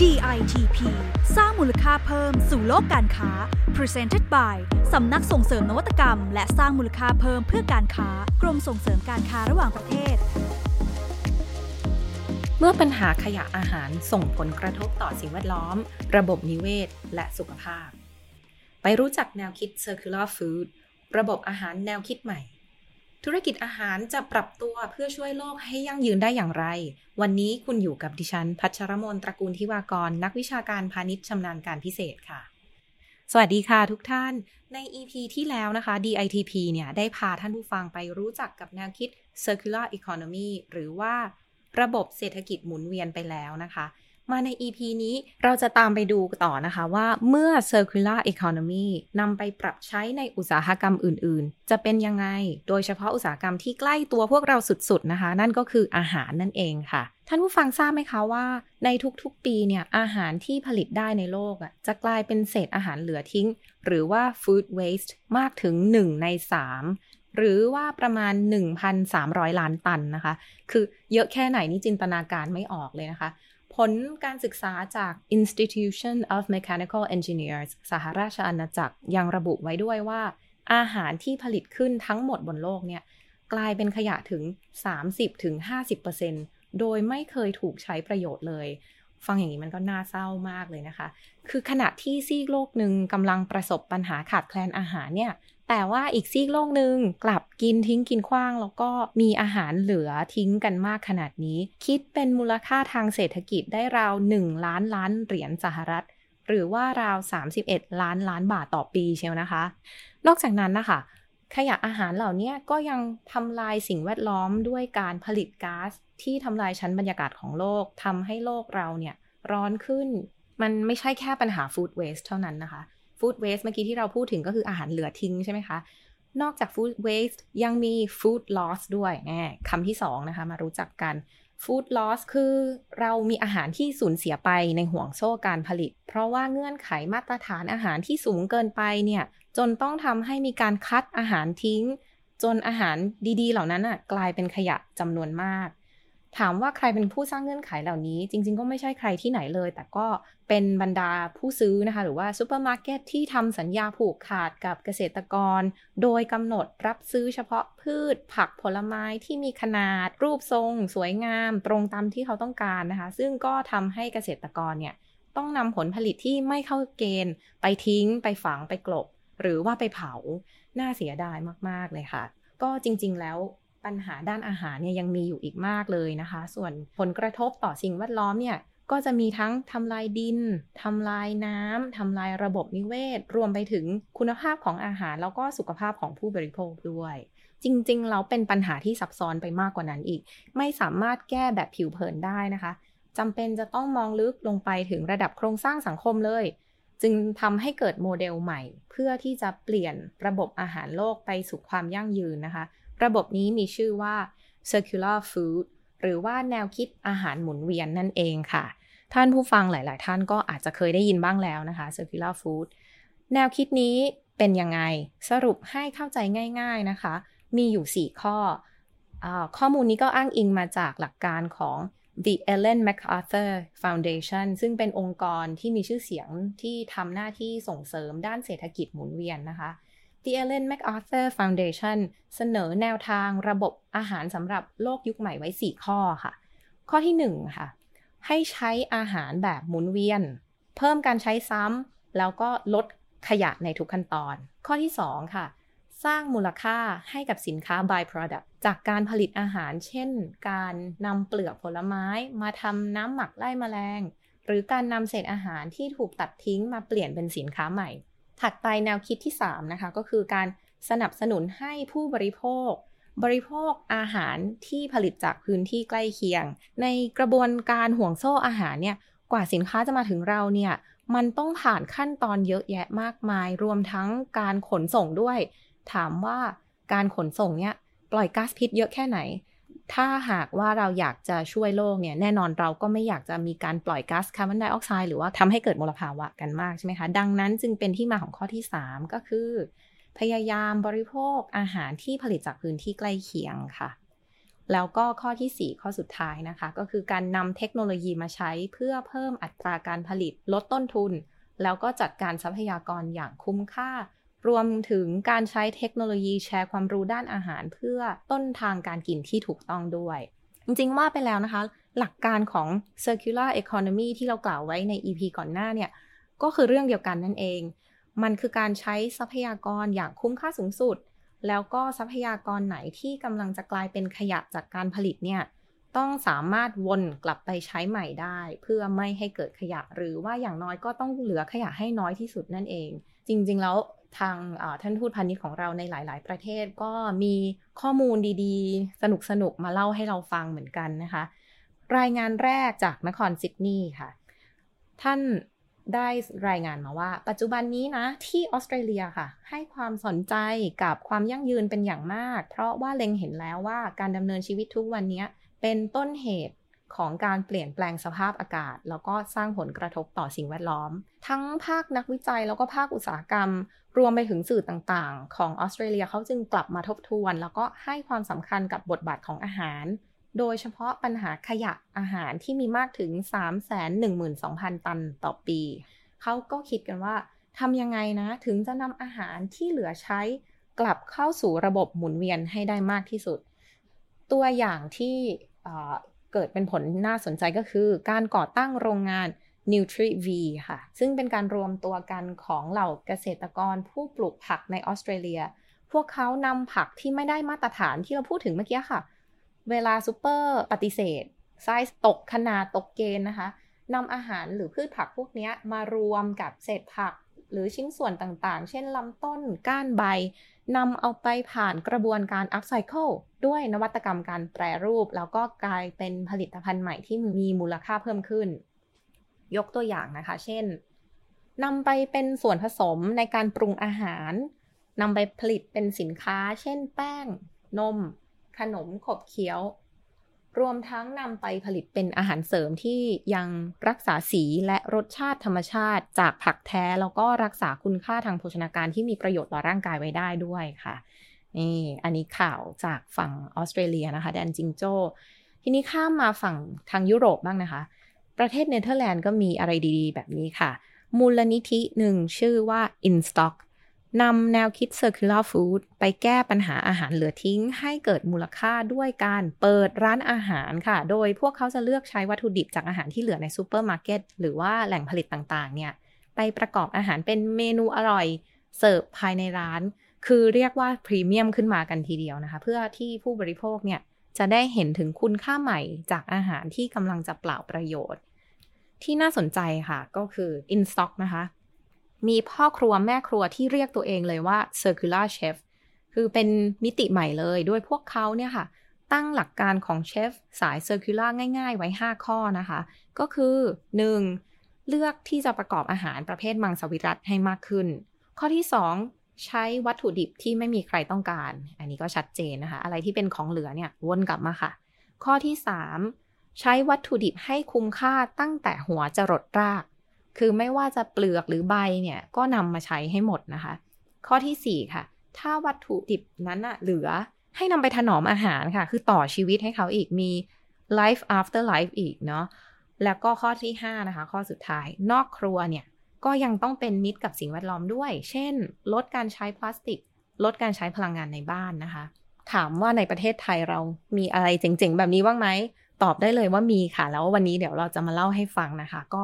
DITP สร้างมูลค่าเพิ่มสู่โลกการค้า Presented by สำนักส่งเสริมนวัตกรรม และสร้างมูลค่าเพิ่มเพื่อการค้ากรมส่งเสริมการค้าระหว่างประเทศ เมื่อปัญหาขยะอาหารส่งผลกระทบต่อสิ่งแวดล้อม ระบบนิเวศ และสุขภาพ ไปรู้จักแนวคิด Circular Food ระบบอาหารแนวคิดใหม่ ธุรกิจอาหารจะปรับตัวเพื่อช่วยโลกให้ยั่งยืนได้อย่างไร วันนี้คุณอยู่กับดิฉัน พัชรมนตระกูลทิวากร นักวิชาการพาณิชย์ชำนาญการพิเศษค่ะ สวัสดีค่ะทุกท่าน ใน EP ที่แล้วนะคะ DITP เนี่ยได้พาท่านผู้ฟังไปรู้จักกับแนวคิด Circular Economy หรือว่าระบบเศรษฐกิจหมุนเวียนไปแล้วนะคะ มาใน EP นี้เราจะตามไปดูต่อนะคะว่าเมื่อ circular economy นำไปปรับใช้ในอุตสาหกรรมอื่น ๆ จะเป็นยังไง โดยเฉพาะอุตสาหกรรมที่ใกล้ตัวพวกเราสุด ๆ นะคะ นั่นก็คืออาหารนั่นเองค่ะท่านผู้ฟังทราบไหมคะว่าในทุกๆปีเนี่ยอาหารที่ผลิตได้ในโลกอะจะกลายเป็นเศษอาหารเหลือทิ้ง หรือว่า food waste มากถึง 1 ใน 3 หรือว่าประมาณ 1,300 ล้านตันนะคะ คือเยอะแค่ไหนนี่จินตนาการไม่ออกเลยนะคะ ผลการศึกษาจาก Institution of Mechanical Engineers สหราชอาณาจักรยังระบุไว้ด้วยว่า อาหารที่ผลิตขึ้นทั้งหมดบนโลกเนี่ย กลายเป็นขยะถึง 30-50%โดยไม่เคยถูกใช้ประโยชน์เลย ฟังอย่างนี้มันก็น่าเศร้ามากเลยนะคะ คือขณะที่ซีกโลกหนึ่งกำลังประสบปัญหาขาดแคลนอาหารเนี่ย แต่ว่าอีกซีกโลกหนึ่งกลับกินทิ้งกินขว้าง แล้วก็มีอาหารเหลือทิ้งกันมากขนาดนี้ คิดเป็นมูลค่าทางเศรษฐกิจได้ราว 1 ล้านล้านเหรียญสหรัฐ หรือว่าราว 31 ล้านล้านบาทต่อปีเชียวนะคะ นอกจากนั้นนะคะขยะอาหารเหล่านี้ก็ยังทำลายสิ่งแวดล้อมด้วยการผลิตก๊าซที่ทำลายชั้นบรรยากาศของโลกทำให้โลกเราเนี่ยร้อนขึ้น มันไม่ใช่แค่ปัญหาฟู้ดเวสเท่านั้นนะคะ ฟู้ดเวสเมื่อกี้ที่เราพูดถึงก็คืออาหารเหลือทิ้งใช่ไหมคะ นอกจากฟู้ดเวสยังมีฟู้ดลอสด้วยแน่คำที่สองนะคะ มารู้จักกันfood loss คือเรามีอาหารที่สูญเสียไปในห่วงโซ่การผลิต เพราะว่าเงื่อนไขมาตรฐานอาหารที่สูงเกินไปเนี่ยจนต้องทำให้มีการคัดอาหารทิ้ง จนอาหารดีๆ เหล่านั้นอะกลายเป็นขยะจำนวนมาก ถามว่าใครเป็นผู้สร้างเงื่อนไขเหล่านี้ จริง ๆ ก็ไม่ใช่ใครที่ไหนเลย แต่ก็เป็นบรรดาผู้ซื้อนะคะ หรือว่าซูเปอร์มาร์เก็ตที่ทำสัญญาผูกขาดกับเกษตรกร โดยกำหนดรับซื้อเฉพาะพืช ผักผลไม้ที่มีขนาด รูปทรง สวยงาม ตรงตามที่เขาต้องการนะคะ ซึ่งก็ทำให้เกษตรกรเนี่ยต้องนำผลผลิตที่ไม่เข้าเกณฑ์ ไปทิ้ง ไปฝังไปกลบ หรือว่าไปเผาน่าเสียดายมากๆเลยค่ะ ก็จริง ๆ แล้ว ปัญหาด้านอาหารเนี่ยยังมีอยู่อีกมากเลยนะคะ ส่วนผลกระทบต่อสิ่งแวดล้อมเนี่ยก็จะมีทั้งทำลายดิน ทำลายน้ำ ทำลายระบบนิเวศ รวมไปถึงคุณภาพของอาหาร แล้วก็สุขภาพของผู้บริโภคด้วย จริงๆ เราเป็นปัญหาที่ซับซ้อนไปมากกว่านั้นอีก ไม่สามารถแก้แบบผิวเผินได้นะคะจำเป็นจะต้องมองลึกลงไปถึงระดับโครงสร้างสังคมเลย จึงทำให้เกิดโมเดลใหม่ เพื่อที่จะเปลี่ยนระบบอาหารโลกไปสู่ความยั่งยืนนะคะ ระบบนี้มีชื่อว่า circular food หรือว่าแนวคิดอาหารหมุนเวียนนั่นเองค่ะ ท่านผู้ฟังหลาย ๆ ท่านก็อาจจะเคยได้ยินบ้างแล้วนะคะ circular food แนวคิดนี้เป็นยังไง สรุปให้เข้าใจง่าย ๆ นะคะ มีอยู่ 4 ข้ออข้อมูลนี้ก็อ้างอิงมาจากหลักการของ The Ellen MacArthur Foundation ซึ่งเป็นองค์กรที่มีชื่อเสียงที่ทำหน้าที่ส่งเสริมด้านเศรษฐกิจหมุนเวียนนะคะ The Ellen MacArthur Foundation เสนอแนวทางระบบอาหารสำหรับโลกยุคใหม่ไว้ 4 ข้อค่ะ ข้อที่ 1 ค่ะ ให้ใช้อาหารแบบหมุนเวียน เพิ่มการใช้ซ้ำแล้วก็ลดขยะในทุกขั้นตอน ข้อที่ 2 ค่ะ สร้างมูลค่าให้กับสินค้า by product จากการผลิตอาหาร เช่น การนำเปลือกผลไม้มาทำน้ำหมักไล่มแมลง หรือการนำเศษอาหารที่ถูกตัดทิ้งมาเปลี่ยนเป็นสินค้าใหม่ ถัดไปแนวคิดที่ 3 นะคะ ก็คือการสนับสนุนให้ผู้บริโภค บริโภคอาหารที่ผลิตจากพื้นที่ใกล้เคียง ในกระบวนการห่วงโซ่อาหารเนี่ยกว่าสินค้าจะมาถึงเราเนี่ยมันต้องผ่านขั้นตอนเยอะแยะมากมาย รวมทั้งการขนส่งด้วย ถามว่าการขนส่งเนี่ยปล่อยก๊าซพิษเยอะแค่ไหน ถ้าหากว่าเราอยากจะช่วยโลกเนี่ยแน่นอนเราก็ไม่อยากจะมีการปล่อยก๊าซคาร์บอนไดออกไซด์หรือว่าทำให้เกิดมลภาวะกันมากใช่ไหมคะ ดังนั้นจึงเป็นที่มาของข้อที่ 3 ก็คือ พยายามบริโภคอาหารที่ผลิตจากพื้นที่ใกล้เคียงค่ะ แล้วก็ข้อที่ 4 ข้อสุดท้ายนะคะ ก็คือการนำเทคโนโลยีมาใช้เพื่อเพิ่มอัตราการผลิตลดต้นทุน แล้วก็จัดการทรัพยากรอย่างคุ้มค่า รวมถึงการใช้เทคโนโลยีแชร์ความรู้ด้านอาหาร เพื่อต้นทางการกินที่ถูกต้องด้วย จริงๆว่าไปแล้วนะคะ หลักการของ circular economy ที่เรากล่าวไว้ใน EP ก่อนหน้าเนี่ย ก็คือเรื่องเดียวกันนั่นเอง มันคือการใช้ทรัพยากรอย่างคุ้มค่าสูงสุด แล้วก็ทรัพยากรไหนที่กำลังจะกลายเป็นขยะจากการผลิตเนี่ยต้องสามารถวนกลับไปใช้ใหม่ได้ เพื่อไม่ให้เกิดขยะหรือว่าอย่างน้อยก็ต้องเหลือขยะให้น้อยที่สุดนั่นเอง จริงๆแล้ว ทางท่านทูตพาณิชย์ของเราในหลาย ๆ ประเทศก็มีข้อมูลดีๆ สนุกๆ มาเล่าให้เราฟังเหมือนกันนะคะ รายงานแรกจากนครซิดนีย์ค่ะ ท่านได้รายงานมาว่า ปัจจุบันนี้นะที่ออสเตรเลียค่ะ ให้ความสนใจกับความยั่งยืนเป็นอย่างมาก เพราะว่าเล็งเห็นแล้วว่าการดำเนินชีวิตทุกวันนี้เป็นต้นเหตุ ของการเปลี่ยนแปลงสภาพอากาศ แล้วก็สร้างผลกระทบต่อสิ่งแวดล้อม ทั้งภาคนักวิจัยแล้วก็ภาคอุตสาหกรรม รวมไปถึงสื่อต่างๆ ของออสเตรเลียเขาจึงกลับมาทบทวน แล้วก็ให้ความสำคัญกับบทบาทของอาหาร โดยเฉพาะปัญหาขยะอาหารที่มีมากถึง 312,000 ตันต่อปี เขาก็คิดกันว่าทำยังไงนะถึงจะนำอาหารที่เหลือใช้กลับเข้าสู่ระบบหมุนเวียนให้ได้มากที่สุด ตัวอย่างที่ เกิดเป็นผลน่าสนใจก็คือ การก่อตั้งโรงงาน NutriV ค่ะ ซึ่งเป็นการรวมตัวกันของเหล่าเกษตรกรผู้ปลูกผักในออสเตรเลีย พวกเขานำผักที่ไม่ได้มาตรฐานที่เราพูดถึงเมื่อกี้ค่ะ เวลาซูเปอร์ปฏิเสธไซส์ตกขนาดตกเกณฑ์นะคะนำอาหารหรือพืชผักพวกนี้มารวมกับเศษผักหรือชิ้นส่วนต่างๆ เช่นลำต้นก้านใบ นำเอาไปผ่านกระบวนการ upcycle ด้วยนวัตกรรมการแปรรูป แล้วก็กลายเป็นผลิตภัณฑ์ใหม่ที่มีมูลค่าเพิ่มขึ้น ยกตัวอย่างนะคะ เช่นนำไปเป็นส่วนผสมในการปรุงอาหารนำไปผลิตเป็นสินค้า เช่น แป้ง นม ขนมขบเคี้ยว รวมทั้งนำไปผลิตเป็นอาหารเสริมที่ยังรักษาสีและรสชาติธรรมชาติจากผักแท้ แล้วก็รักษาคุณค่าทางโภชนาการที่มีประโยชน์ต่อร่างกายไว้ได้ด้วยค่ะนี่อันนี้ข่าวจากฝั่งออสเตรเลียนะคะแดนจิงโจ้ทีนี้ข้ามมาฝั่งทางยุโรปบ้างนะคะ ประเทศเนเธอร์แลนด์ก็มีอะไรดีๆ แบบนี้ค่ะ มูลนิธิหนึ่งชื่อว่า InStock นำแนวคิด circular food ไปแก้ปัญหาอาหารเหลือทิ้ง ให้เกิดมูลค่าด้วยการเปิดร้านอาหารค่ะ โดยพวกเขาจะเลือกใช้วัตถุดิบจากอาหารที่เหลือในซูเปอร์มาร์เก็ตหรือว่าแหล่งผลิตต่างๆ เนี่ย ไปประกอบอาหารเป็นเมนูอร่อยเสิร์ฟภายในร้าน คือเรียกว่าพรีเมียมขึ้นมากันทีเดียวนะคะ เพื่อที่ผู้บริโภคเนี่ยจะได้เห็นถึงคุณค่าใหม่จากอาหารที่กำลังจะเปล่าประโยชน์ ที่น่าสนใจค่ะก็คือ in stock นะคะ มีพ่อครัวแม่ครัวที่เรียกตัวเองเลยว่า circular chef คือเป็นมิติใหม่เลยด้วยพวกเขาเนี่ยค่ะ ตั้งหลักการของเชฟสาย circular ง่ายๆ ไว้ 5 ข้อนะคะ ก็คือ 1. เลือกที่จะประกอบอาหารประเภทมังสวิรัตให้มากขึ้น ข้อที่ 2ใช้วัตถุดิบที่ไม่มีใครต้องการ อันนี้ก็ชัดเจนนะคะ อะไรที่เป็นของเหลือเนี่ยวนกลับมาค่ะ ข้อที่ 3 ใช้วัตถุดิบให้คุ้มค่าตั้งแต่หัวจรดราก คือไม่ว่าจะเปลือกหรือใบเนี่ยก็นำมาใช้ให้หมดนะคะ ข้อที่ 4 ค่ะ ถ้าวัตถุดิบนั้นอะเหลือให้นำไปถนอมอาหารค่ะ คือต่อชีวิตให้เขาอีกมี life after life อีกเนาะแล้วก็ข้อที่ 5 นะคะ ข้อสุดท้ายนอกครัวเนี่ยก็ยังต้องเป็นมิตรกับสิ่งแวดล้อมด้วย เช่น ลดการใช้พลาสติก ลดการใช้พลังงานในบ้านนะคะ ถามว่าในประเทศไทยเรามีอะไรเจ๋งๆ แบบนี้บ้างไหม ตอบได้เลยว่ามีค่ะ แล้ววันนี้เดี๋ยวเราจะมาเล่าให้ฟังนะคะ ก็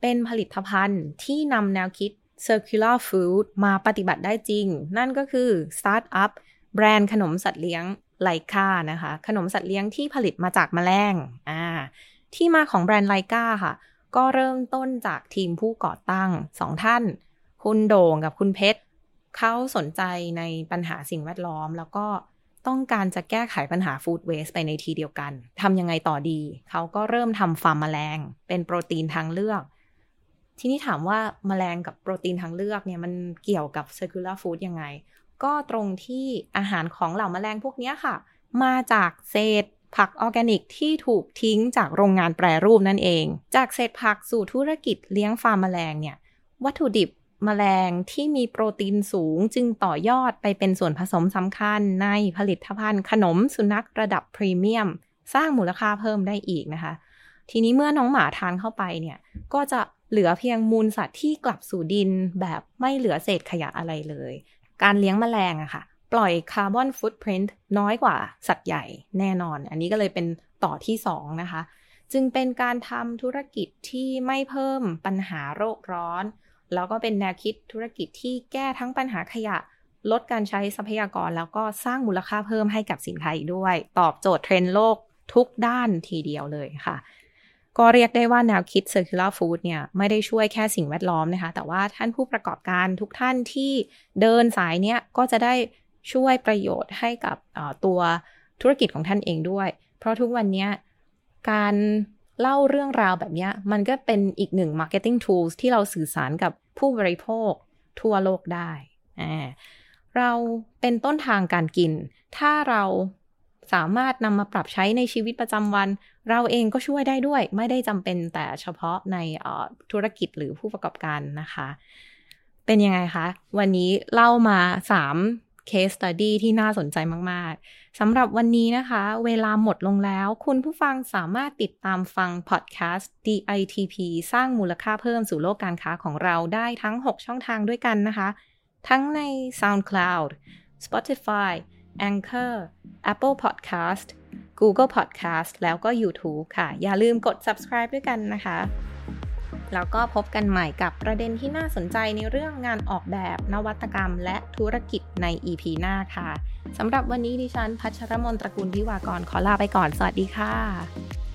เป็นผลิตภัณฑ์ที่นำแนวคิด circular food มาปฏิบัติได้จริง นั่นก็คือ startup แบรนด์ขนมสัตว์เลี้ยงไลกานะคะ ขนมสัตว์เลี้ยงที่ผลิตมาจากแมลงอ่าที่มาของแบรนด์ไลกาค่ะ ก็เริ่มต้นจากทีมผู้ก่อตั้งสองท่าน คุณโด่งกับคุณเพชรเขาสนใจในปัญหาสิ่งแวดล้อม แล้วก็ต้องการจะแก้ไขปัญหา food waste ไปในทีเดียวกันทำยังไงต่อดี เขาก็เริ่มทำฟาร์มแมลง เป็นโปรตีนทางเลือก ทีนี้ถามว่ามาแมลงกับโปรตีนทางเลือกเนี่ยมันเกี่ยวกับ circular food ยังไง ก็ตรงที่อาหารของเหล่ามาแมลงพวกนี้ค่ะ มาจากเศษผักออร์แกนิกที่ถูกทิ้งจากโรงงานแปรรูปนั่นเอง จากเศษผักสู่ธุรกิจเลี้ยงฟาร์มแมลงเนี่ย วัตถุดิบแมลงที่มีโปรตีนสูงจึงต่อยอดไปเป็นส่วนผสมสำคัญในผลิตภัณฑ์ขนมสุนัขระดับพรีเมียม สร้างมูลค่าเพิ่มได้อีกนะคะ ทีนี้เมื่อน้องหมาทานเข้าไปเนี่ย ก็จะ เหลือเพียงมูลสัตว์ที่กลับสู่ดินแบบไม่เหลือเศษขยะอะไรเลย การเลี้ยงแมลงอะค่ะ ปล่อยคาร์บอนฟุตพิ้นน้อยกว่าสัตว์ใหญ่แน่นอน อันนี้ก็เลยเป็นต่อที่ 2 นะคะ จึงเป็นการทำธุรกิจที่ไม่เพิ่มปัญหาโรคร้อน แล้วก็เป็นแนวคิดธุรกิจที่แก้ทั้งปัญหาขยะ ลดการใช้ทรัพยากรแล้วก็สร้างมูลค่าเพิ่มให้กับสินค้าอีกด้วย ตอบโจทย์เทรนด์โลกทุกด้านทีเดียวเลยค่ะ ก็เรียกได้ว่าแนวคิด circular food เนี่ยไม่ได้ช่วยแค่สิ่งแวดล้อมนะคะ แต่ว่าท่านผู้ประกอบการทุกท่านที่เดินสายเนี้ยก็จะได้ช่วยประโยชน์ให้กับตัวธุรกิจของท่านเองด้วย เพราะทุกวันนี้การเล่าเรื่องราวแบบนี้มันก็เป็นอีกหนึ่ง marketing tools ที่เราสื่อสารกับผู้บริโภคทั่วโลกได้ เราเป็นต้นทางการกิน ถ้าเรา สามารถนำมาปรับใช้ในชีวิตประจำวัน เราเองก็ช่วยได้ด้วย ไม่ได้จำเป็นแต่เฉพาะในธุรกิจหรือผู้ประกอบการนะคะ เป็นยังไงคะ วันนี้เล่ามา 3 case study ที่น่าสนใจมาก ๆสำหรับวันนี้นะคะ เวลาหมดลงแล้ว คุณผู้ฟังสามารถติดตามฟังพอดแคสต์ DITP สร้างมูลค่าเพิ่มสู่โลกการค้าของเราได้ทั้ง 6 ช่องทางด้วยกันนะคะ ทั้งใน SoundCloud Spotify Anchor Apple Podcast Google Podcast แล้วก็ YouTube ค่ะ อย่าลืมกด subscribe ด้วยกันนะคะ แล้วก็พบกันใหม่กับประเด็นที่น่าสนใจในเรื่องงานออกแบบนวัตกรรมและธุรกิจใน EP หน้าค่ะสำหรับวันนี้ดิฉันพัชรมนตระกูลพิวากรขอลาไปก่อน สวัสดีค่ะ